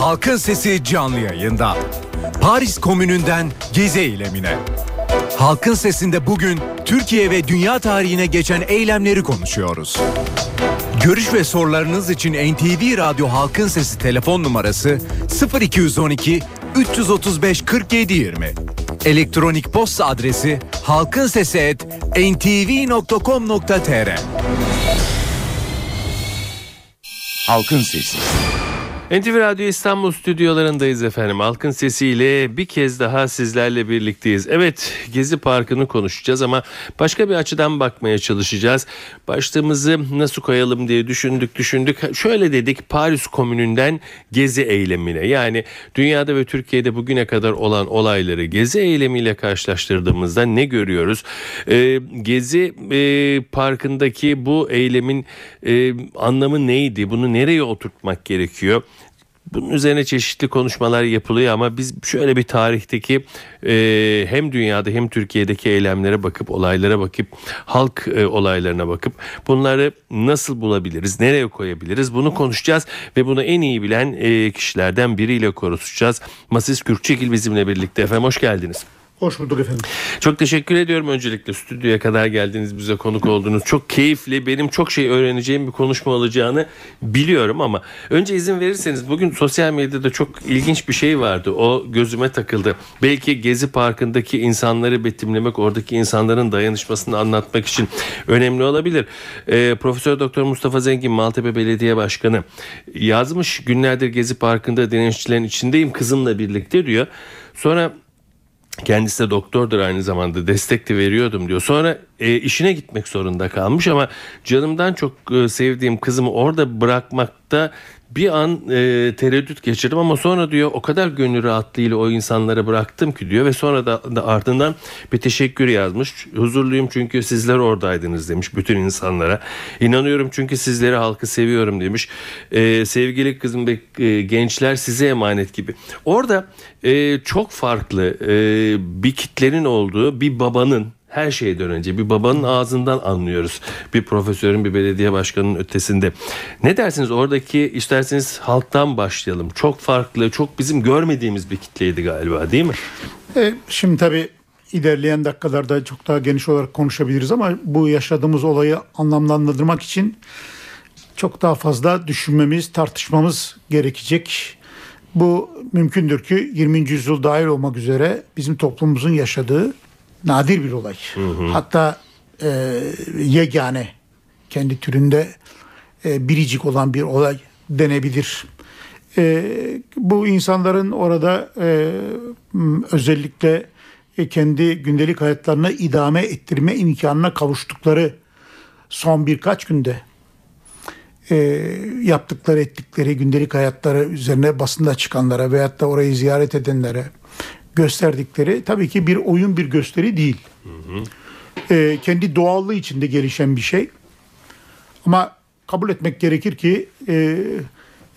Halkın Sesi canlı yayında. Paris Komünü'nden Gezi eylemine. Halkın Sesi'nde bugün Türkiye ve dünya tarihine geçen eylemleri konuşuyoruz. Görüş ve sorularınız için NTV Radyo Halkın Sesi telefon numarası 0212 335 47 20. Elektronik posta adresi halkinsesi@ntv.com.tr. Halkın Sesi. NTV Radyo İstanbul stüdyolarındayız efendim. Halkın sesiyle bir kez daha sizlerle birlikteyiz. Evet Gezi Parkı'nı konuşacağız ama başka bir açıdan bakmaya çalışacağız. Başlığımızı nasıl koyalım diye düşündük düşündük. Şöyle dedik Paris Komünü'nden Gezi eylemine. Yani dünyada ve Türkiye'de bugüne kadar olan olayları Gezi eylemiyle karşılaştırdığımızda ne görüyoruz? Ee, Gezi e, Parkı'ndaki bu eylemin e, anlamı neydi? Bunu nereye oturtmak gerekiyor? Bunun üzerine çeşitli konuşmalar yapılıyor ama biz şöyle bir tarihteki e, hem dünyada hem Türkiye'deki eylemlere bakıp olaylara bakıp halk e, olaylarına bakıp bunları nasıl bulabiliriz, nereye koyabiliriz bunu konuşacağız ve bunu en iyi bilen e, kişilerden biriyle konuşacağız. Masis Kürkçegil bizimle birlikte efendim hoş geldiniz. Hoş bulduk efendim. Çok teşekkür ediyorum öncelikle stüdyoya kadar geldiniz bize konuk oldunuz. Çok keyifli benim çok şey öğreneceğim bir konuşma olacağını biliyorum ama önce izin verirseniz bugün sosyal medyada çok ilginç bir şey vardı. O gözüme takıldı. Belki Gezi Parkı'ndaki insanları betimlemek oradaki insanların dayanışmasını anlatmak için önemli olabilir. Ee, Profesör Doktor Mustafa Zengin Maltepe Belediye Başkanı yazmış günlerdir Gezi Parkı'nda direnişçilerin içindeyim kızımla birlikte diyor. Sonra Kendisi de doktordur aynı zamanda destek de veriyordum diyor. Sonra e, işine gitmek zorunda kalmış ama canımdan çok e, sevdiğim kızımı orada bırakmakta bir an e, tereddüt geçirdim ama sonra diyor o kadar gönül rahatlığıyla o insanlara bıraktım ki diyor ve sonra da, da ardından bir teşekkür yazmış. Huzurluyum çünkü sizler oradaydınız demiş bütün insanlara. İnanıyorum çünkü sizleri halkı seviyorum demiş. E, sevgili kızım ve e, gençler size emanet gibi. Orada e, çok farklı e, bir kitlenin olduğu bir babanın her şeyden önce bir babanın ağzından anlıyoruz. Bir profesörün bir belediye başkanının ötesinde. Ne dersiniz oradaki isterseniz halktan başlayalım. Çok farklı çok bizim görmediğimiz bir kitleydi galiba değil mi? E, şimdi tabii ilerleyen dakikalarda çok daha geniş olarak konuşabiliriz ama bu yaşadığımız olayı anlamlandırmak için çok daha fazla düşünmemiz, tartışmamız gerekecek. Bu mümkündür ki 20. yüzyıl dahil olmak üzere bizim toplumumuzun yaşadığı nadir bir olay. Hı hı. Hatta e, yegane kendi türünde e, biricik olan bir olay denebilir. E, bu insanların orada e, özellikle e, kendi gündelik hayatlarına idame ettirme imkanına kavuştukları son birkaç günde e, yaptıkları ettikleri gündelik hayatları üzerine basında çıkanlara veyahut da orayı ziyaret edenlere gösterdikleri tabii ki bir oyun bir gösteri değil. Hı hı. E, kendi doğallığı içinde gelişen bir şey. Ama kabul etmek gerekir ki e,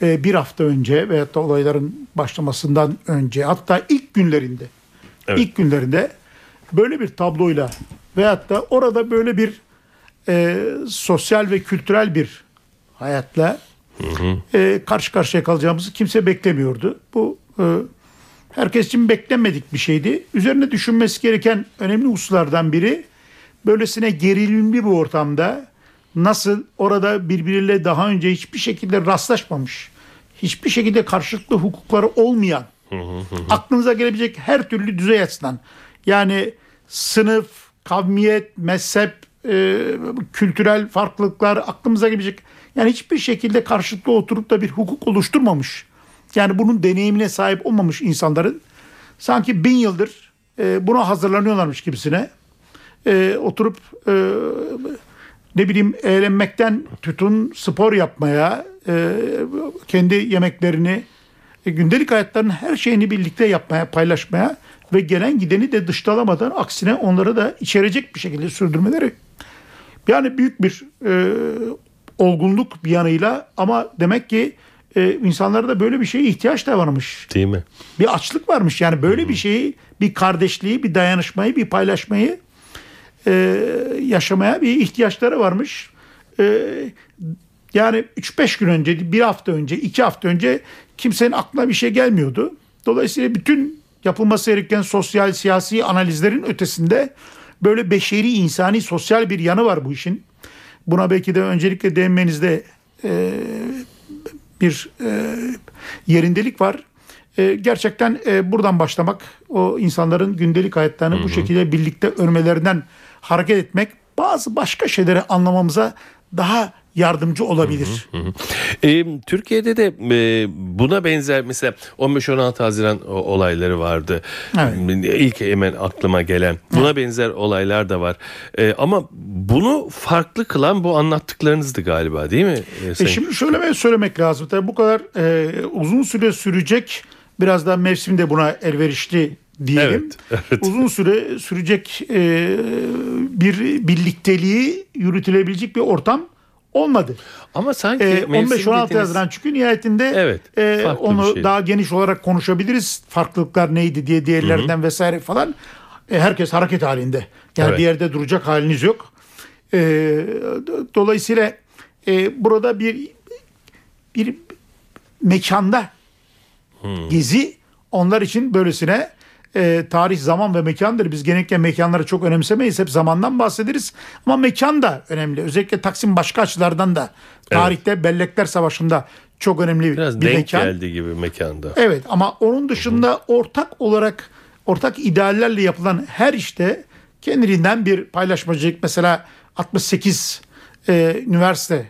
e, bir hafta önce veyahut da olayların başlamasından önce hatta ilk günlerinde evet. ilk günlerinde böyle bir tabloyla veyahut da orada böyle bir e, sosyal ve kültürel bir hayatla hı hı. E, karşı karşıya kalacağımızı kimse beklemiyordu. Bu e, herkes için beklenmedik bir şeydi. Üzerine düşünmesi gereken önemli hususlardan biri böylesine gerilimli bir ortamda nasıl orada birbiriyle daha önce hiçbir şekilde rastlaşmamış, hiçbir şekilde karşılıklı hukukları olmayan, aklınıza gelebilecek her türlü düzey açısından yani sınıf, kavmiyet, mezhep, e, kültürel farklılıklar aklımıza gelebilecek yani hiçbir şekilde karşılıklı oturup da bir hukuk oluşturmamış yani bunun deneyimine sahip olmamış insanların sanki bin yıldır e, buna hazırlanıyorlarmış gibisine e, oturup e, ne bileyim eğlenmekten tutun spor yapmaya e, kendi yemeklerini e, gündelik hayatlarının her şeyini birlikte yapmaya paylaşmaya ve gelen gideni de dıştalamadan aksine onları da içerecek bir şekilde sürdürmeleri. Yani büyük bir e, olgunluk bir yanıyla ama demek ki e, insanlarda böyle bir şeye ihtiyaç da varmış. Değil mi? Bir açlık varmış. Yani böyle hmm. bir şeyi, bir kardeşliği, bir dayanışmayı, bir paylaşmayı e, yaşamaya bir ihtiyaçları varmış. E, Yani 3-5 gün önce, bir hafta önce, iki hafta önce kimsenin aklına bir şey gelmiyordu. Dolayısıyla bütün yapılması gereken sosyal, siyasi analizlerin ötesinde böyle beşeri, insani, sosyal bir yanı var bu işin. Buna belki de öncelikle değinmenizde e, bir e, yerindelik var. E, gerçekten e, buradan başlamak, o insanların gündelik hayatlarını bu şekilde birlikte örmelerinden hareket etmek bazı başka şeyleri anlamamıza daha yardımcı olabilir. E, Türkiye'de de e, buna benzer mesela 15-16 Haziran olayları vardı. Evet. İlk hemen aklıma gelen. Buna benzer olaylar da var. E, ama bunu farklı kılan bu anlattıklarınızdı galiba değil mi? E, E şimdi şöyle söylemek lazım. Tabii bu kadar e, uzun süre sürecek biraz da mevsim de buna elverişli diyelim. Evet, evet. Uzun süre sürecek e, bir birlikteliği yürütülebilecek bir ortam olmadı. ama sanki E, mevsim 15-16 dediniz- Haziran çünkü nihayetinde Evet, e, onu şey. daha geniş olarak konuşabiliriz. Farklılıklar neydi diye diğerlerinden vesaire falan. E, herkes hareket halinde. Yani Evet. bir yerde duracak haliniz yok. E, do- dolayısıyla e, burada bir bir mekanda gezi onlar için böylesine e, tarih, zaman ve mekandır. Biz genellikle mekanları çok önemsemeyiz. Hep zamandan bahsederiz. Ama mekan da önemli. Özellikle Taksim başka açılardan da tarihte Bellekler Savaşı'nda çok önemli Biraz bir denk mekan. geldi gibi mekanda. Evet ama onun dışında ortak olarak ortak ideallerle yapılan her işte kendiliğinden bir paylaşmacılık mesela 68 e, üniversite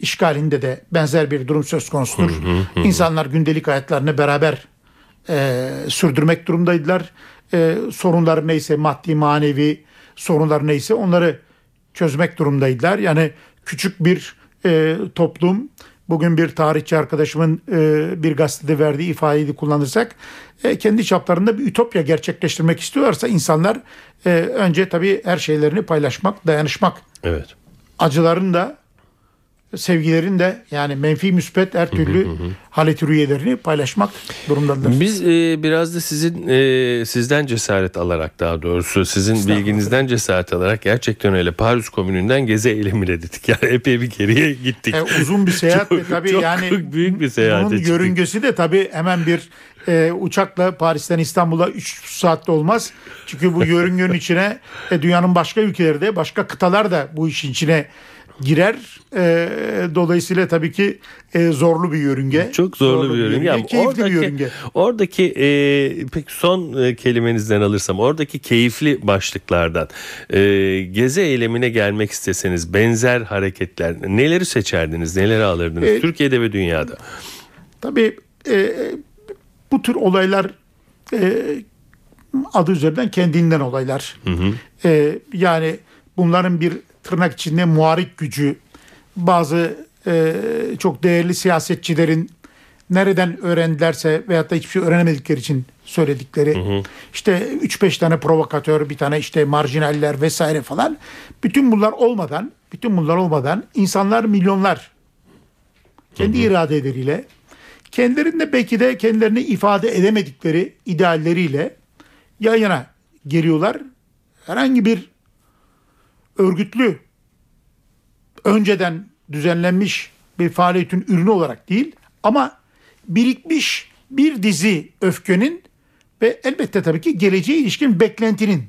işgalinde de benzer bir durum söz konusudur. İnsanlar gündelik hayatlarını beraber e, sürdürmek durumdaydılar. E, sorunları neyse maddi manevi sorunlar neyse onları çözmek durumdaydılar. Yani küçük bir e, toplum bugün bir tarihçi arkadaşımın e, bir gazetede verdiği ifadeyi kullanırsak e, kendi çaplarında bir ütopya gerçekleştirmek istiyorlarsa insanlar e, önce tabii her şeylerini paylaşmak, dayanışmak, Evet. acıların da sevgilerin de yani menfi müspet her türlü haleti rüyelerini paylaşmak durumdadır. Biz e, biraz da sizin e, sizden cesaret alarak daha doğrusu sizin bilginizden cesaret alarak gerçekten öyle Paris Komünü'nden gezi eylemine dedik. Yani epey bir geriye gittik. E, uzun bir seyahat Çok- tabii çok yani büyük bir seyahate bunun çıktık. yörüngesi de tabii hemen bir e, uçakla Paris'ten İstanbul'a 3 saatte olmaz. Çünkü bu yörüngenin içine e, dünyanın başka ülkeleri de başka kıtalar da bu işin içine girer. E, dolayısıyla tabii ki e, zorlu bir yörünge. Çok zorlu, bir yörünge. Ama Keyifli oradaki, bir yörünge. Oradaki e, peki son e, kelimenizden alırsam oradaki keyifli başlıklardan e, gezi eylemine gelmek isteseniz benzer hareketler neleri seçerdiniz neleri alırdınız E, Türkiye'de ve dünyada? Tabii e, bu tür olaylar e, adı üzerinden kendinden olaylar. E, yani bunların bir tırnak içinde muharik gücü, bazı e, çok değerli siyasetçilerin nereden öğrendilerse veyahut da hiçbir şey öğrenemedikleri için söyledikleri işte 3-5 tane provokatör bir tane işte marjinaller vesaire falan bütün bunlar olmadan bütün bunlar olmadan insanlar milyonlar kendi iradeleriyle kendilerinde belki de kendilerini ifade edemedikleri idealleriyle yan yana geliyorlar. Herhangi bir örgütlü önceden düzenlenmiş bir faaliyetin ürünü olarak değil ama birikmiş bir dizi öfkenin ve elbette tabii ki geleceğe ilişkin beklentinin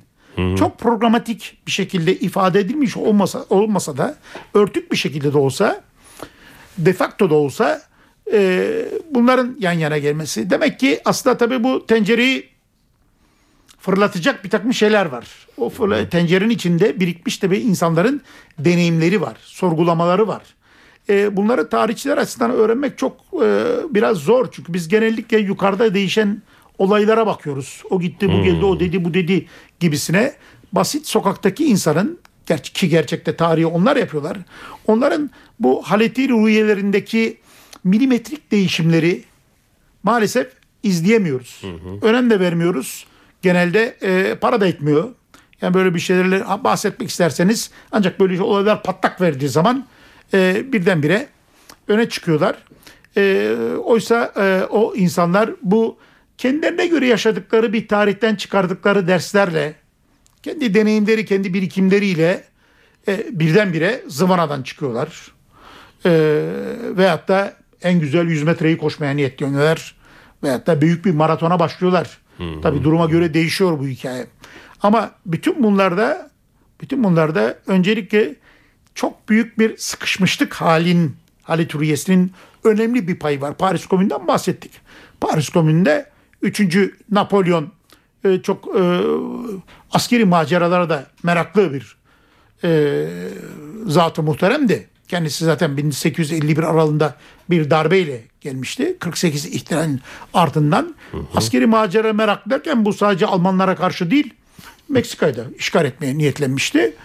çok programatik bir şekilde ifade edilmiş olmasa olmasa da örtük bir şekilde de olsa de facto da olsa e, bunların yan yana gelmesi. Demek ki aslında tabii bu tencereyi fırlatacak bir takım şeyler var. O fırla, tencerenin içinde birikmiş tabii insanların deneyimleri var, sorgulamaları var. E, bunları tarihçiler açısından öğrenmek çok e, biraz zor. Çünkü biz genellikle yukarıda değişen olaylara bakıyoruz. O gitti, bu geldi, o dedi, bu dedi gibisine. Basit sokaktaki insanın ki gerçekte tarihi onlar yapıyorlar. Onların bu haleti ruhiyelerindeki milimetrik değişimleri maalesef izleyemiyoruz. Önem de vermiyoruz. Genelde e, para da etmiyor. Yani böyle bir şeylerle bahsetmek isterseniz ancak böyle olaylar patlak verdiği zaman e, birdenbire öne çıkıyorlar. E, oysa e, o insanlar bu kendilerine göre yaşadıkları bir tarihten çıkardıkları derslerle kendi deneyimleri, kendi birikimleriyle e, birdenbire zıvanadan çıkıyorlar. e, veyahut da en güzel 100 metreyi koşmaya niyetleniyorlar. Veyahut da büyük bir maratona başlıyorlar. Tabii duruma göre değişiyor bu hikaye. Ama bütün bunlarda bütün bunlarda öncelikle çok büyük bir sıkışmışlık halin Halit Hürriyesi'nin önemli bir payı var. Paris Komünü'nden bahsettik. Paris Komünü'nde 3. Napolyon e, çok e, askeri maceralara da meraklı bir e, zat-ı muhteremdi. Kendisi zaten 1851 aralığında bir darbeyle gelmişti. 48 ihtilalin ardından askeri macera meraklı derken bu sadece Almanlara karşı değil Meksika'yı da işgal etmeye niyetlenmişti.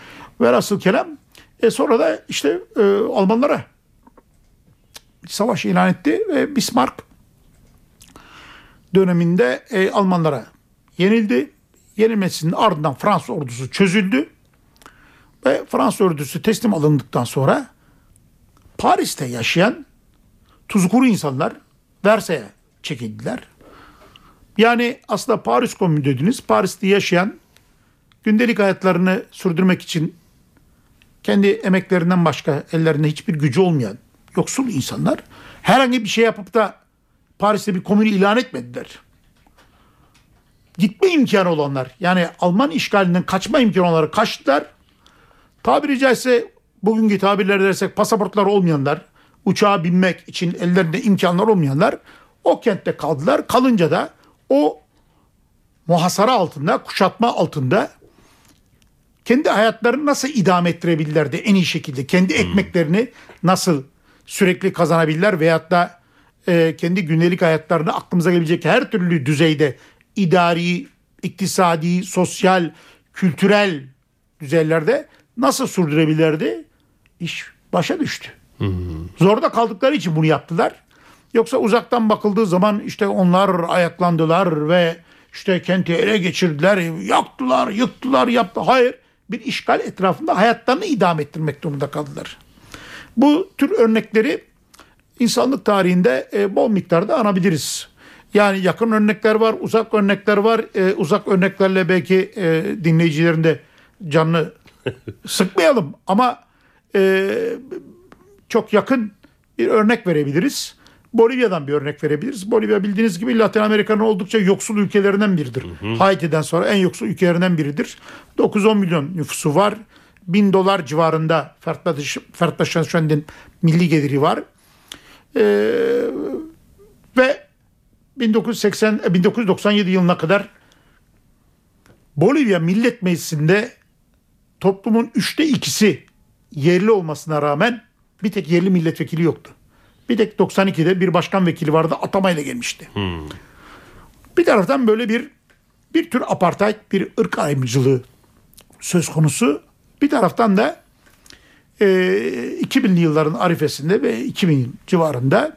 Velhasıl kelam e, sonra da işte e, Almanlara savaş ilan etti ve Bismarck döneminde e, Almanlara yenildi. Yenilmesinin ardından Fransız ordusu çözüldü. Ve Fransız ordusu teslim alındıktan sonra Paris'te yaşayan tuzkuru insanlar Versay'a çekildiler. Yani aslında Paris Komünü dediniz. Paris'te yaşayan gündelik hayatlarını sürdürmek için kendi emeklerinden başka ellerinde hiçbir gücü olmayan yoksul insanlar herhangi bir şey yapıp da Paris'te bir komünü ilan etmediler. Gitme imkanı olanlar yani Alman işgalinden kaçma imkanı olanları kaçtılar. Tabiri caizse bugünkü tabirler dersek pasaportları olmayanlar, uçağa binmek için ellerinde imkanlar olmayanlar o kentte kaldılar. Kalınca da o muhasara altında, kuşatma altında kendi hayatlarını nasıl idame ettirebilirlerdi en iyi şekilde? Kendi ekmeklerini nasıl sürekli kazanabilirler veyahut da e, kendi gündelik hayatlarını aklımıza gelebilecek her türlü düzeyde idari, iktisadi, sosyal, kültürel düzeylerde nasıl sürdürebilirlerdi? İş başa düştü. Zorda kaldıkları için bunu yaptılar. Yoksa uzaktan bakıldığı zaman işte onlar ayaklandılar ve işte kenti ele geçirdiler, yaktılar, yıktılar, yaptı. Hayır, bir işgal etrafında hayatlarını idame ettirmek durumunda kaldılar. Bu tür örnekleri insanlık tarihinde e, bol miktarda anabiliriz. Yani yakın örnekler var, uzak örnekler var. E, uzak örneklerle belki e, dinleyicilerin de canını sıkmayalım ama e, çok yakın bir örnek verebiliriz. Bolivya'dan bir örnek verebiliriz. Bolivya bildiğiniz gibi Latin Amerika'nın oldukça yoksul ülkelerinden biridir. Haiti'den sonra en yoksul ülkelerinden biridir. 9-10 milyon nüfusu var. 1000 dolar civarında fertlaşan anda milli geliri var. Ee, ve 1980 1997 yılına kadar Bolivya Millet Meclisi'nde toplumun üçte ikisi yerli olmasına rağmen bir tek yerli milletvekili yoktu. Bir tek 92'de bir başkan vekili vardı atamayla gelmişti. Hmm. Bir taraftan böyle bir bir tür apartheid, bir ırk ayrımcılığı söz konusu. Bir taraftan da e, 2000'li yılların arifesinde ve 2000 civarında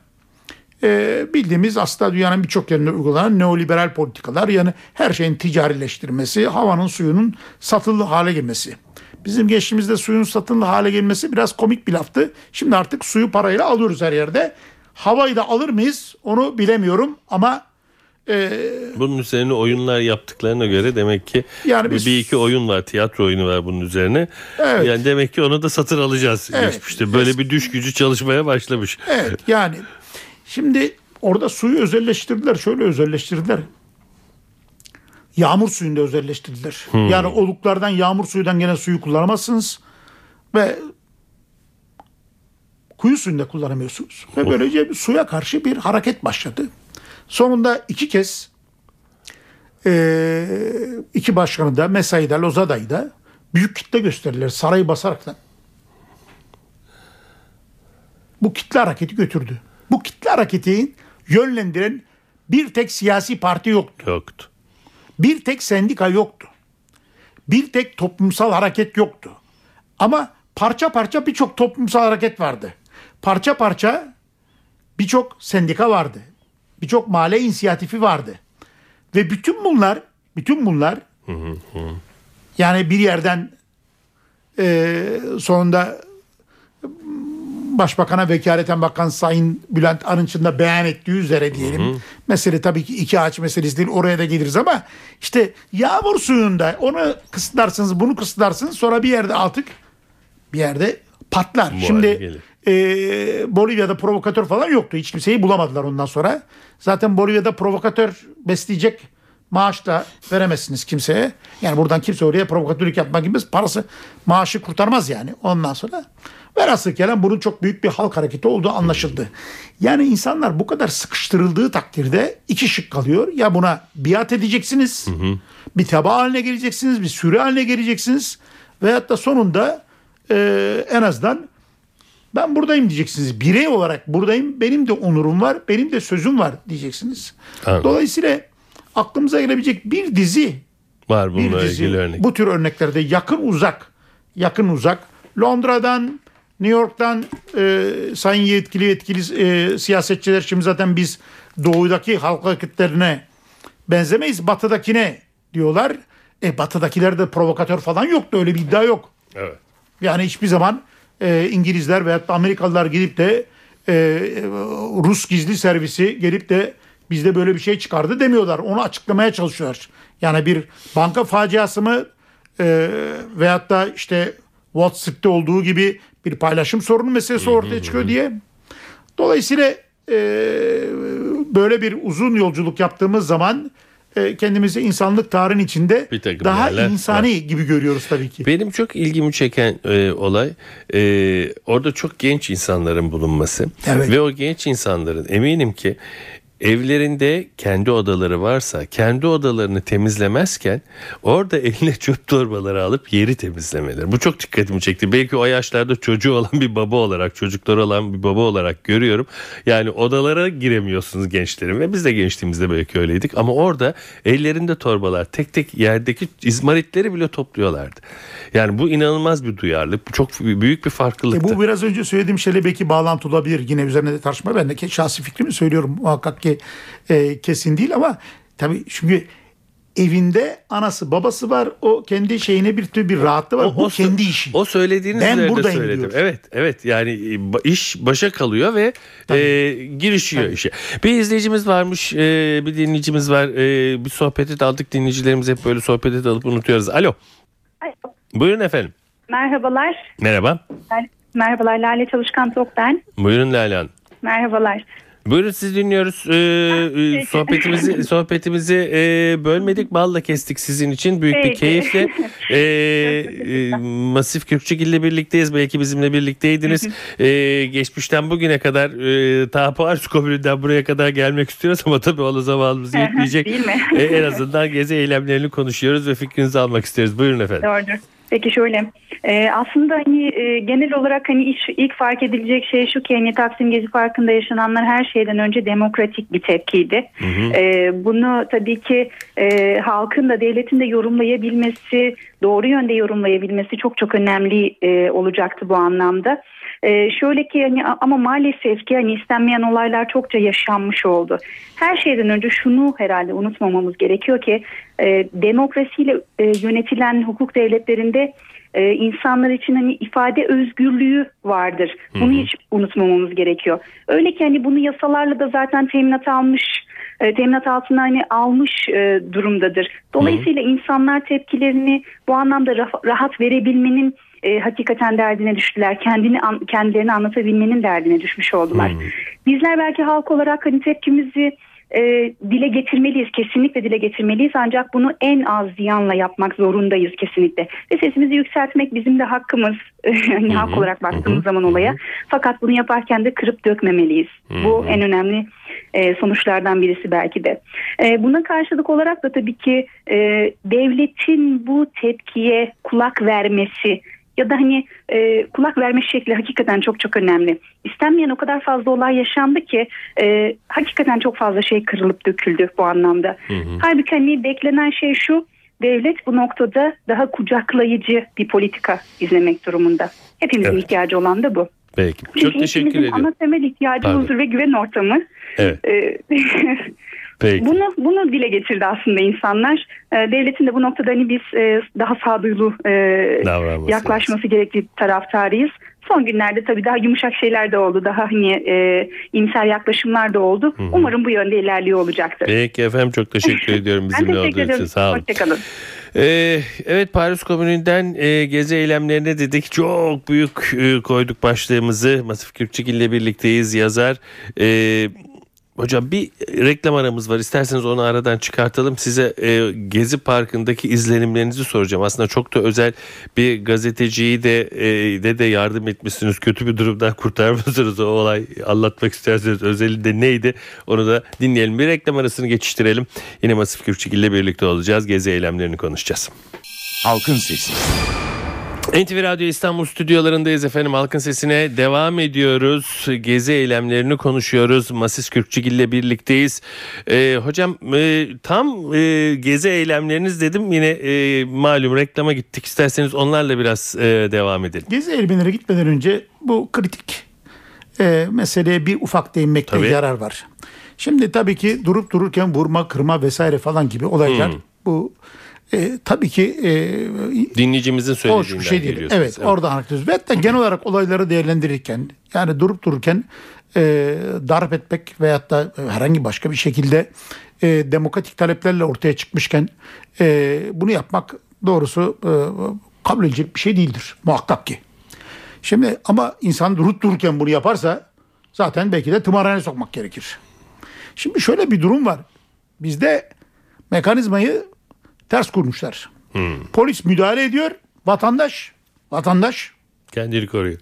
e, bildiğimiz aslında dünyanın birçok yerinde uygulanan neoliberal politikalar yani her şeyin ticarileştirmesi, havanın suyunun satılır hale gelmesi. Bizim geçtiğimizde suyun satılır hale gelmesi biraz komik bir laftı. Şimdi artık suyu parayla alıyoruz her yerde. Havayı da alır mıyız onu bilemiyorum ama e, bunun üzerine oyunlar yaptıklarına göre demek ki yani biz, bir iki oyun var, tiyatro oyunu var bunun üzerine. Evet. Yani demek ki onu da satır alacağız evet. geçmişte. Böyle bir düş gücü çalışmaya başlamış. Evet yani şimdi orada suyu özelleştirdiler, şöyle özelleştirdiler. Yağmur suyunda özelleştirdiler. Hmm. Yani oluklardan yağmur suyundan gelen suyu kullanamazsınız ve kuyu suyunda kullanamıyorsunuz. Ve böylece suya karşı bir hareket başladı. Sonunda iki kez e, iki başkanı da Mesai'de Lozada'yı da büyük kitle gösterirler sarayı basaraktan. Bu kitle hareketi götürdü. Bu kitle hareketi yönlendiren bir tek siyasi parti yoktu. Yoktu. Bir tek sendika yoktu. Bir tek toplumsal hareket yoktu. Ama parça parça birçok toplumsal hareket vardı. Parça parça birçok sendika vardı birçok mahalle inisiyatifi vardı. Ve bütün bunlar, bütün bunlar yani bir yerden e, sonunda Başbakan'a vekaleten bakan Sayın Bülent Arınç'ın da beyan ettiği üzere diyelim. Hı hı. Mesele tabii ki iki ağaç meselesi değil oraya da geliriz ama işte yağmur suyunda onu kısıtlarsınız bunu kısıtlarsınız sonra bir yerde artık bir yerde patlar. Bu Şimdi e, Bolivya'da provokatör falan yoktu. Hiç kimseyi bulamadılar ondan sonra. Zaten Bolivya'da provokatör besleyecek maaş da veremezsiniz kimseye. Yani buradan kimse oraya provokatörlük yapmak gibi parası maaşı kurtarmaz yani. Ondan sonra velhasıl kelam bunun çok büyük bir halk hareketi olduğu anlaşıldı. Yani insanlar bu kadar sıkıştırıldığı takdirde iki şık kalıyor. Ya buna biat edeceksiniz, bir taba haline geleceksiniz, bir sürü haline geleceksiniz. Veyahut da sonunda e, en azından ben buradayım diyeceksiniz. Birey olarak buradayım. Benim de onurum var. Benim de sözüm var diyeceksiniz. Anladım. Dolayısıyla aklımıza gelebilecek bir dizi Var bir dizi ilgili örnek. bu tür örneklerde yakın uzak yakın uzak Londra'dan New York'tan e, sayın yetkili yetkili e, siyasetçiler şimdi zaten biz doğudaki halk hareketlerine benzemeyiz batıdakine diyorlar. E batıdakilerde provokatör falan yoktu öyle bir iddia yok. Evet. Yani hiçbir zaman e, İngilizler veyahut da Amerikalılar gelip de e, Rus gizli servisi gelip de bizde böyle bir şey çıkardı demiyorlar. Onu açıklamaya çalışıyorlar. Yani bir banka faciası mı e, veyahut da işte WhatsApp'te olduğu gibi bir paylaşım sorunu meselesi ortaya çıkıyor diye. Dolayısıyla e, böyle bir uzun yolculuk yaptığımız zaman e, kendimizi insanlık tarihin içinde daha insani gibi görüyoruz tabii ki. Benim çok ilgimi çeken e, olay e, orada çok genç insanların bulunması Evet. ve o genç insanların eminim ki evlerinde kendi odaları varsa kendi odalarını temizlemezken orada eline çöp torbaları alıp yeri temizlemeleri. Bu çok dikkatimi çekti. Belki o yaşlarda çocuğu olan bir baba olarak çocukları olan bir baba olarak görüyorum. Yani odalara giremiyorsunuz gençlerin ve biz de gençliğimizde belki öyleydik ama orada ellerinde torbalar tek tek yerdeki izmaritleri bile topluyorlardı. Yani bu inanılmaz bir duyarlılık. Bu çok büyük bir E farklılıktı. bu biraz önce söylediğim şeyle belki bağlantılı olabilir. Yine üzerine de tartışma. Ben de şahsi fikrimi söylüyorum. Muhakkak ki e, kesin değil ama tabii çünkü evinde anası babası var. O kendi şeyine bir tür bir rahatlığı var. bu o- kendi işi. O söylediğiniz Ben buradayım söyledim. diyor. Evet, evet. Yani e, iş başa kalıyor ve e, girişiyor işe. Bir izleyicimiz varmış, e, bir dinleyicimiz var. E, bir sohbeti de aldık. Dinleyicilerimiz hep böyle sohbeti de alıp unutuyoruz. Alo. Alo. Buyurun efendim. Merhabalar. Merhaba. Merhabalar Lale Çalışkan Tok ben. Buyurun Lale Hanım. Merhabalar. Buyurun siz dinliyoruz. Ee, e, sohbetimizi sohbetimizi e, bölmedik. Balla kestik sizin için. Büyük bir Peki. keyifle. Ee, e, Masif Kürkçük ile birlikteyiz. Belki bizimle birlikteydiniz. Ee, geçmişten bugüne kadar e, ta Paris Komünü'nden buraya kadar gelmek istiyoruz ama tabii o zamanımız yetmeyecek. Ee, en azından gezi eylemlerini konuşuyoruz ve fikrinizi almak isteriz. Buyurun efendim. Doğrudur. Peki şöyle e, aslında hani e, genel olarak hani iş, ilk fark edilecek şey şu ki hani Taksim Gezi Parkı'nda yaşananlar her şeyden önce demokratik bir tepkiydi. E, bunu tabii ki e, halkın da devletin de yorumlayabilmesi doğru yönde yorumlayabilmesi çok çok önemli e, olacaktı bu anlamda. E, şöyle ki hani ama maalesef ki hani istenmeyen olaylar çokça yaşanmış oldu. Her şeyden önce şunu herhalde unutmamamız gerekiyor ki e, demokrasiyle e, yönetilen hukuk devletlerinde e, insanlar için hani ifade özgürlüğü vardır. Bunu hiç unutmamamız gerekiyor. Öyle ki hani bunu yasalarla da zaten teminat almış e, teminat altına hani almış e, durumdadır. Dolayısıyla insanlar tepkilerini bu anlamda raf- rahat verebilmenin e, hakikaten derdine düştüler. Kendini an- kendilerini anlatabilmenin derdine düşmüş oldular. Bizler belki halk olarak hani tepkimizi e, dile getirmeliyiz. Kesinlikle dile getirmeliyiz. Ancak bunu en az ziyanla yapmak zorundayız kesinlikle. Ve sesimizi yükseltmek bizim de hakkımız. hani halk olarak baktığımız zaman olaya. Fakat bunu yaparken de kırıp dökmemeliyiz. Bu en önemli e, sonuçlardan birisi belki de. E, buna karşılık olarak da tabii ki e, devletin bu tepkiye kulak vermesi ya da hani e, kulak verme şekli hakikaten çok çok önemli. İstenmeyen o kadar fazla olay yaşandı ki e, hakikaten çok fazla şey kırılıp döküldü bu anlamda. Halbuki hani beklenen şey şu devlet bu noktada daha kucaklayıcı bir politika izlemek durumunda. Hepimizin Evet. ihtiyacı olan da bu. Peki. Çünkü Çok teşekkür ediyorum. Ana temel ihtiyacı Pardon. huzur ve güven ortamı. Evet. E, Peki. Bunu bunu dile getirdi aslında insanlar. Ee, devletin de bu noktada hani biz e, daha sağduyulu e, Davranması yaklaşması gerektiği taraftarıyız. Son günlerde tabii daha yumuşak şeyler de oldu. Daha hani e, imsel yaklaşımlar da oldu. Umarım bu yönde ilerliyor olacaktır. Peki efendim çok teşekkür ediyorum ben bizimle teşekkür olduğunuz için. Sağ olun. Hoşçakalın. Ee, evet Paris Komünü'nden e, gezi eylemlerine dedik. Çok büyük e, koyduk başlığımızı. Masif Kürkçük ile birlikteyiz yazar. E, hocam bir reklam aramız var. İsterseniz onu aradan çıkartalım. Size e, Gezi Parkı'ndaki izlenimlerinizi soracağım. Aslında çok da özel bir gazeteciyi de e, de de yardım etmişsiniz. Kötü bir durumdan kurtarmışsınız o olay. Anlatmak isterseniz özelinde neydi? Onu da dinleyelim. Bir reklam arasını geçiştirelim. Yine Masif Kürkçük ile birlikte olacağız. Gezi eylemlerini konuşacağız. Halkın Sesi. NTV Radyo İstanbul stüdyolarındayız efendim. Halkın Sesi'ne devam ediyoruz. Gezi eylemlerini konuşuyoruz. Masis Kürkçük ile birlikteyiz. Ee, hocam e, tam e, gezi eylemleriniz dedim. Yine e, malum reklama gittik. İsterseniz onlarla biraz e, devam edelim. Gezi eylemlere gitmeden önce bu kritik e, meseleye bir ufak değinmekte Tabii. yarar var. Şimdi tabii ki durup dururken vurma, kırma vesaire falan gibi olaylar Hmm. bu e, tabii ki e, Dinleyicimizin söylediğinden şey değil. geliyorsunuz. Evet, oradan haklısınız. Ve hatta genel olarak olayları değerlendirirken yani durup dururken e, darp etmek veyahut da herhangi başka bir şekilde e, demokratik taleplerle ortaya çıkmışken e, bunu yapmak doğrusu e, kabul edilecek bir şey değildir muhakkak ki. Şimdi ama insan durup dururken bunu yaparsa zaten belki de tımarhaneye sokmak gerekir. Şimdi şöyle bir durum var. Bizde mekanizmayı ters kurmuşlar. Polis müdahale ediyor. Vatandaş, vatandaş Kendini koruyor.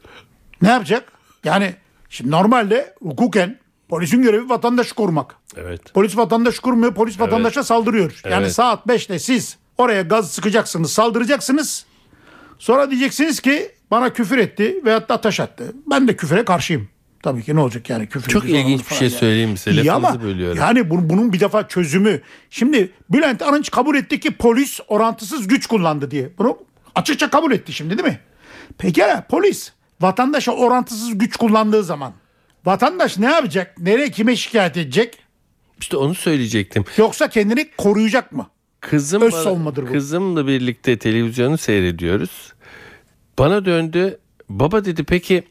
ne yapacak? Yani şimdi normalde hukuken polisin görevi vatandaşı korumak. Evet. Polis vatandaşı kurmuyor, polis vatandaşa saldırıyor. Yani Evet. saat 5'te siz oraya gaz sıkacaksınız, saldıracaksınız. Sonra diyeceksiniz ki bana küfür etti veyahut da taş attı. Ben de küfüre karşıyım. Tabii ki ne olacak yani küfür Çok ilginç bir şey yani. söyleyeyim mi size? İyi ama bölüyorum. yani bunun, bunun bir defa çözümü. Şimdi Bülent Arınç kabul etti ki polis orantısız güç kullandı diye. Bunu açıkça kabul etti şimdi değil mi? Pekala polis vatandaşa orantısız güç kullandığı zaman vatandaş ne yapacak? Nereye kime şikayet edecek? İşte onu söyleyecektim. Yoksa kendini koruyacak mı? Kızım Öz savunmadır bu. Kızımla birlikte televizyonu seyrediyoruz. Bana döndü. Baba dedi peki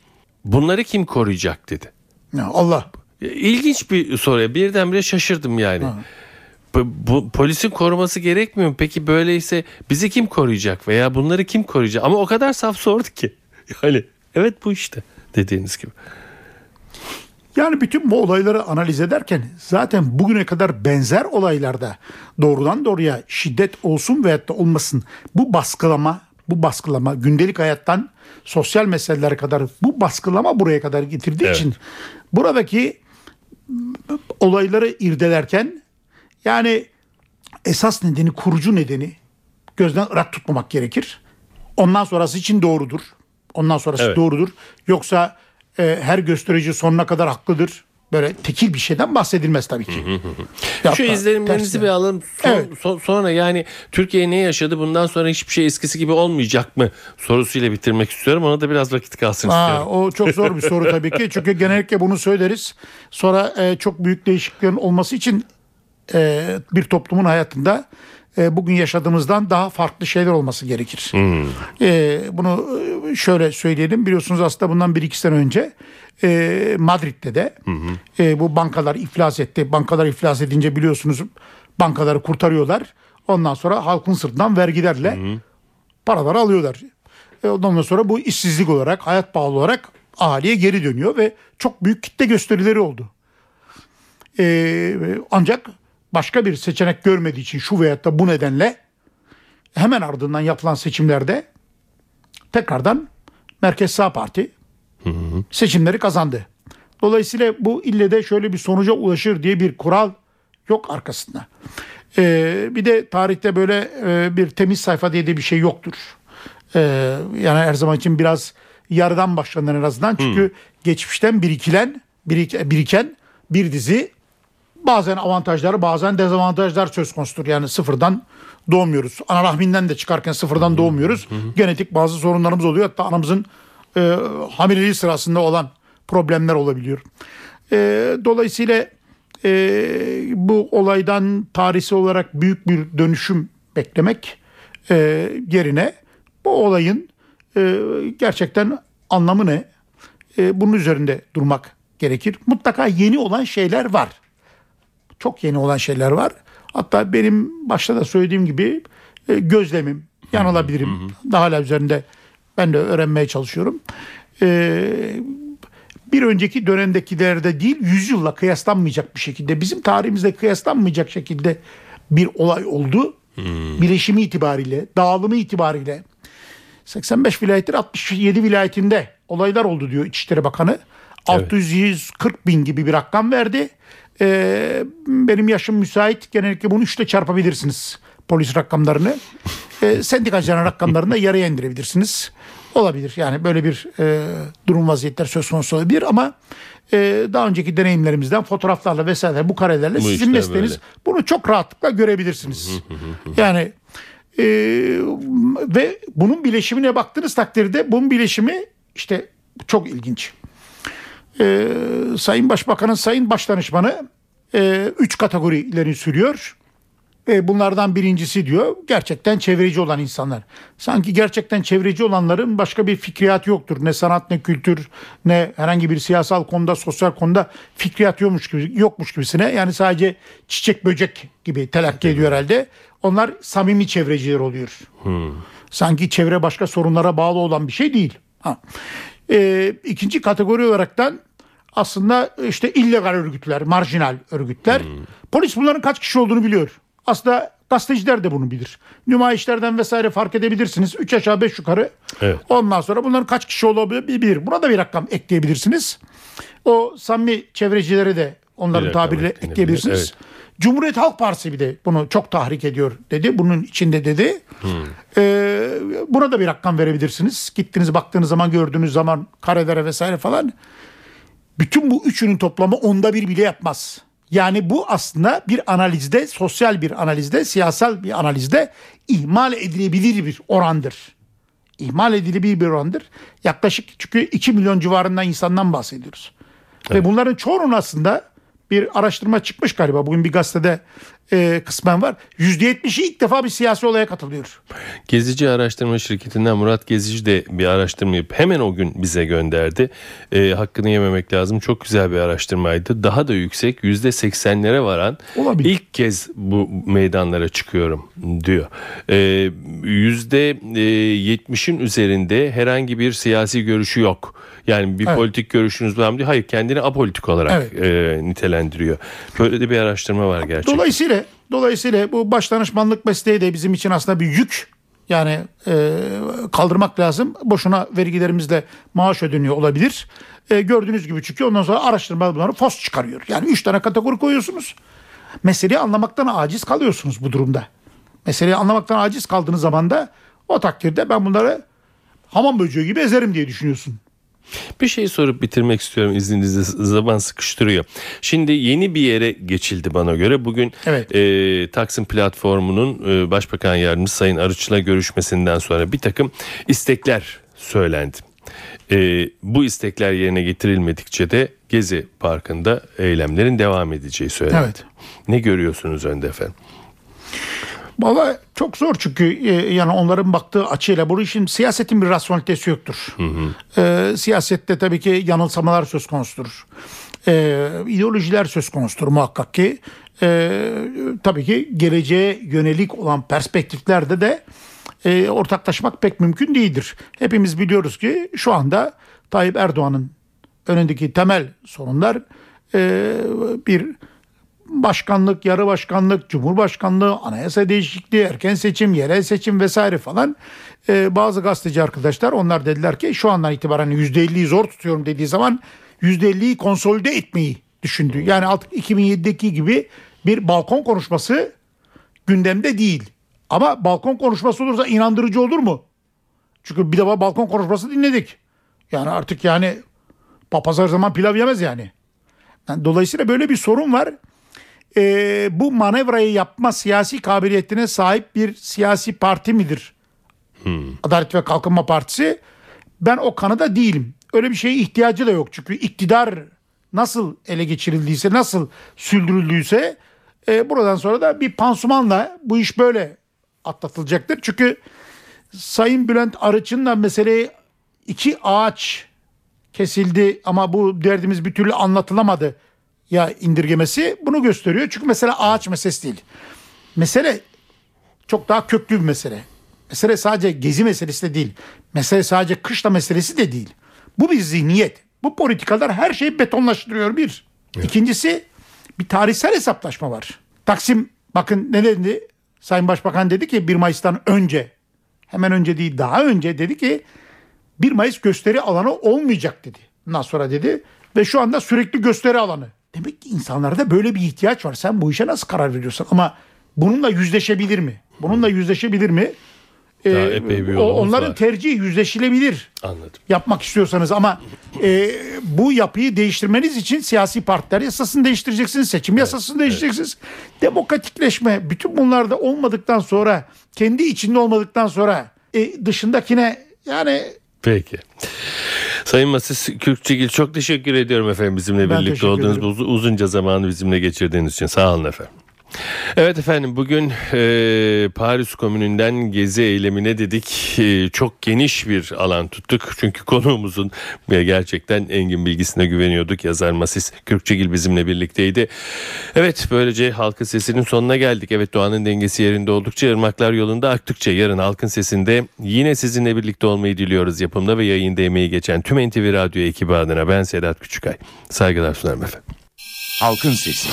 bunları kim koruyacak dedi. Ya Allah. İlginç bir soru. Birdenbire şaşırdım yani. Bu, bu- polisin koruması gerekmiyor mu? Peki böyleyse bizi kim koruyacak veya bunları kim koruyacak? Ama o kadar saf sordu ki. Yani evet bu işte dediğiniz gibi. Yani bütün bu olayları analiz ederken zaten bugüne kadar benzer olaylarda doğrudan doğruya şiddet olsun veyahut da olmasın bu baskılama, bu baskılama gündelik hayattan sosyal meselelere kadar bu baskılama buraya kadar getirdiği Evet. için buradaki olayları irdelerken yani esas nedeni kurucu nedeni gözden ırak tutmamak gerekir. Ondan sonrası için doğrudur. Ondan sonrası Evet. doğrudur. Yoksa e, her gösterici sonuna kadar haklıdır. Böyle tekil bir şeyden bahsedilmez tabii ki. Ya Şu izlenimlerinizi bir alalım. Son- Evet. son- sonra yani Türkiye ne yaşadı bundan sonra hiçbir şey eskisi gibi olmayacak mı sorusuyla bitirmek istiyorum. Ona da biraz vakit kalsın Aa, istiyorum. o çok zor bir soru tabii ki. Çünkü genellikle bunu söyleriz. Sonra e, çok büyük değişikliklerin olması için e, bir toplumun hayatında e, bugün yaşadığımızdan daha farklı şeyler olması gerekir. E, bunu e, şöyle söyleyelim. Biliyorsunuz aslında bundan bir iki sene önce e, Madrid'de de e, bu bankalar iflas etti. Bankalar iflas edince biliyorsunuz bankaları kurtarıyorlar. Ondan sonra halkın sırtından vergilerle paraları alıyorlar. E, ondan sonra bu işsizlik olarak, hayat pahalı olarak ahaliye geri dönüyor ve çok büyük kitle gösterileri oldu. E, ancak başka bir seçenek görmediği için şu veyahut da bu nedenle hemen ardından yapılan seçimlerde tekrardan Merkez Sağ Parti seçimleri kazandı. Dolayısıyla bu ille de şöyle bir sonuca ulaşır diye bir kural yok arkasında. Ee, bir de tarihte böyle e, bir temiz sayfa diye de bir şey yoktur. Ee, yani her zaman için biraz yarıdan başlanır en azından. Çünkü geçmişten birikilen, birik- biriken bir dizi bazen avantajlar bazen dezavantajlar söz konusudur. Yani sıfırdan doğmuyoruz. Ana rahminden de çıkarken sıfırdan doğmuyoruz. Genetik bazı sorunlarımız oluyor. Hatta anamızın e, hamileliği sırasında olan problemler olabiliyor. E, dolayısıyla e, bu olaydan tarihsel olarak büyük bir dönüşüm beklemek e, yerine bu olayın e, gerçekten anlamı ne? E, bunun üzerinde durmak gerekir. Mutlaka yeni olan şeyler var. Çok yeni olan şeyler var. Hatta benim başta da söylediğim gibi e, gözlemim yanılabilirim. Daha hala üzerinde ben de öğrenmeye çalışıyorum. E, bir önceki dönemdekilerde değil yüzyılla kıyaslanmayacak bir şekilde bizim tarihimizde kıyaslanmayacak şekilde bir olay oldu. Bileşimi itibariyle, dağılımı itibariyle 85 vilayettir 67 vilayetinde olaylar oldu diyor İçişleri Bakanı. 640 bin gibi bir rakam verdi. Ee, benim yaşım müsait. Genellikle bunu üçte çarpabilirsiniz polis rakamlarını. Ee, sendikacıların rakamlarını da yarıya indirebilirsiniz. Olabilir yani böyle bir e, durum vaziyetler söz konusu olabilir ama e, daha önceki deneyimlerimizden fotoğraflarla vesaire bu karelerle Bu sizin işler mesleğiniz böyle. bunu çok rahatlıkla görebilirsiniz. yani e, ve bunun bileşimine baktığınız takdirde bunun bileşimi işte çok ilginç. E, Sayın Başbakan'ın Sayın Başdanışmanı e, üç kategori ileri sürüyor. E, bunlardan birincisi diyor gerçekten çevreci olan insanlar. Sanki gerçekten çevreci olanların başka bir fikriyatı yoktur. Ne sanat ne kültür ne herhangi bir siyasal konuda sosyal konuda fikriyat yokmuş gibi yokmuş gibisine. Yani sadece çiçek böcek gibi telakki ediyor herhalde. Onlar samimi çevreciler oluyor. Sanki çevre başka sorunlara bağlı olan bir şey değil. Ha. E, ikinci kategori olaraktan aslında işte illegal örgütler, marjinal örgütler. Polis bunların kaç kişi olduğunu biliyor. Aslında gazeteciler de bunu bilir. Nümayişlerden vesaire fark edebilirsiniz. 3 aşağı 5 yukarı. Evet. Ondan sonra bunların kaç kişi olabilir bilir. Buna da bir rakam ekleyebilirsiniz. O samimi çevrecileri de onların Bir tabiriyle ekleyebilirsiniz. evet. Cumhuriyet Halk Partisi bir de bunu çok tahrik ediyor dedi. Bunun içinde dedi. Ee, buna da bir rakam verebilirsiniz. Gittiniz baktığınız zaman gördüğünüz zaman karelere vesaire falan. Bütün bu üçünün toplamı onda bir bile yapmaz. Yani bu aslında bir analizde, sosyal bir analizde, siyasal bir analizde ihmal edilebilir bir orandır. İhmal edilebilir bir orandır. Yaklaşık çünkü 2 milyon civarından insandan bahsediyoruz. Ve bunların çoğunun aslında bir araştırma çıkmış galiba. Bugün bir gazetede e, kısmen var. %70'i ilk defa bir siyasi olaya katılıyor. Gezici Araştırma Şirketi'nden Murat Gezici de bir araştırma yapıp hemen o gün bize gönderdi. Ee, hakkını yememek lazım. Çok güzel bir araştırmaydı. Daha da yüksek %80'lere varan Olabilir. ilk kez bu meydanlara çıkıyorum diyor. Ee, %70'in üzerinde herhangi bir siyasi görüşü yok. Yani bir Evet. politik görüşünüz var mı diyor. Hayır kendini apolitik olarak Evet. e, nitelendiriyor. Böyle de bir araştırma var gerçekten. Dolayısıyla dolayısıyla bu başdanışmanlık mesleği de bizim için aslında bir yük. Yani e, kaldırmak lazım. Boşuna vergilerimizle maaş ödeniyor olabilir. E, gördüğünüz gibi çünkü ondan sonra araştırma bunları fos çıkarıyor. Yani üç tane kategori koyuyorsunuz. Meseleyi anlamaktan aciz kalıyorsunuz bu durumda. Meseleyi anlamaktan aciz kaldığınız zaman da o takdirde ben bunları hamam böceği gibi ezerim diye düşünüyorsun. Bir şey sorup bitirmek istiyorum izninizle zaman sıkıştırıyor. Şimdi yeni bir yere geçildi bana göre. Bugün Evet. e, Taksim platformunun e, Başbakan Yardımcısı Sayın Arıç'la görüşmesinden sonra bir takım istekler söylendi. E, bu istekler yerine getirilmedikçe de Gezi Parkı'nda eylemlerin devam edeceği söylendi. Evet. Ne görüyorsunuz önde efendim? Valla çok zor çünkü e, yani onların baktığı açıyla bu işin siyasetin bir rasyonelitesi yoktur. E, siyasette tabii ki yanılsamalar söz konusudur. E, ideolojiler söz konusudur muhakkak ki. E, tabii ki geleceğe yönelik olan perspektiflerde de e, ortaklaşmak pek mümkün değildir. Hepimiz biliyoruz ki şu anda Tayyip Erdoğan'ın önündeki temel sorunlar e, bir başkanlık, yarı başkanlık, cumhurbaşkanlığı, anayasa değişikliği, erken seçim, yerel seçim vesaire falan. Ee, bazı gazeteci arkadaşlar onlar dediler ki şu andan itibaren %50'yi zor tutuyorum dediği zaman %50'yi konsolide etmeyi düşündü. Yani artık 2007'deki gibi bir balkon konuşması gündemde değil. Ama balkon konuşması olursa inandırıcı olur mu? Çünkü bir defa balkon konuşması dinledik. Yani artık yani papaz her zaman pilav yemez yani. Yani dolayısıyla böyle bir sorun var. Ee, bu manevrayı yapma siyasi kabiliyetine sahip bir siyasi parti midir? Adalet ve Kalkınma Partisi. Ben o kanıda değilim. Öyle bir şeye ihtiyacı da yok. Çünkü iktidar nasıl ele geçirildiyse, nasıl sürdürüldüyse e, buradan sonra da bir pansumanla bu iş böyle atlatılacaktır. Çünkü Sayın Bülent Arıç'ın da meseleyi iki ağaç kesildi ama bu derdimiz bir türlü anlatılamadı ya indirgemesi bunu gösteriyor. Çünkü mesela ağaç meselesi değil. Mesele çok daha köklü bir mesele. Mesele sadece gezi meselesi de değil. Mesele sadece kışla meselesi de değil. Bu bir zihniyet. Bu politikalar her şeyi betonlaştırıyor bir. İkincisi bir tarihsel hesaplaşma var. Taksim bakın ne dedi? Sayın Başbakan dedi ki 1 Mayıs'tan önce hemen önce değil daha önce dedi ki 1 Mayıs gösteri alanı olmayacak dedi. Ondan sonra dedi ve şu anda sürekli gösteri alanı. Demek ki insanlarda böyle bir ihtiyaç var. Sen bu işe nasıl karar veriyorsun? Ama bununla yüzleşebilir mi? Bununla yüzleşebilir mi? Daha Ee, epey bir onların var. tercihi yüzleşilebilir Anladım. yapmak istiyorsanız ama e, bu yapıyı değiştirmeniz için siyasi partiler yasasını değiştireceksiniz, seçim yasasını değiştireceksiniz. Demokratikleşme bütün bunlar da olmadıktan sonra kendi içinde olmadıktan sonra e, dışındakine yani Peki. Sayın Masis Kürkçegil çok teşekkür ediyorum efendim bizimle Ben birlikte olduğunuz ederim. uzunca zamanı bizimle geçirdiğiniz için sağ olun efendim. Evet efendim bugün e, Paris Komünü'nden gezi eylemine dedik. E, çok geniş bir alan tuttuk. Çünkü konuğumuzun e, gerçekten engin bilgisine güveniyorduk. Yazar Masis Kürkçegil bizimle birlikteydi. Evet böylece halkın sesinin sonuna geldik. Evet doğanın dengesi yerinde oldukça ırmaklar yolunda aktıkça yarın halkın sesinde yine sizinle birlikte olmayı diliyoruz. Yapımda ve yayında emeği geçen tüm NTV Radyo ekibi adına ben Sedat Küçükay. Saygılar sunarım efendim. Halkın Sesi.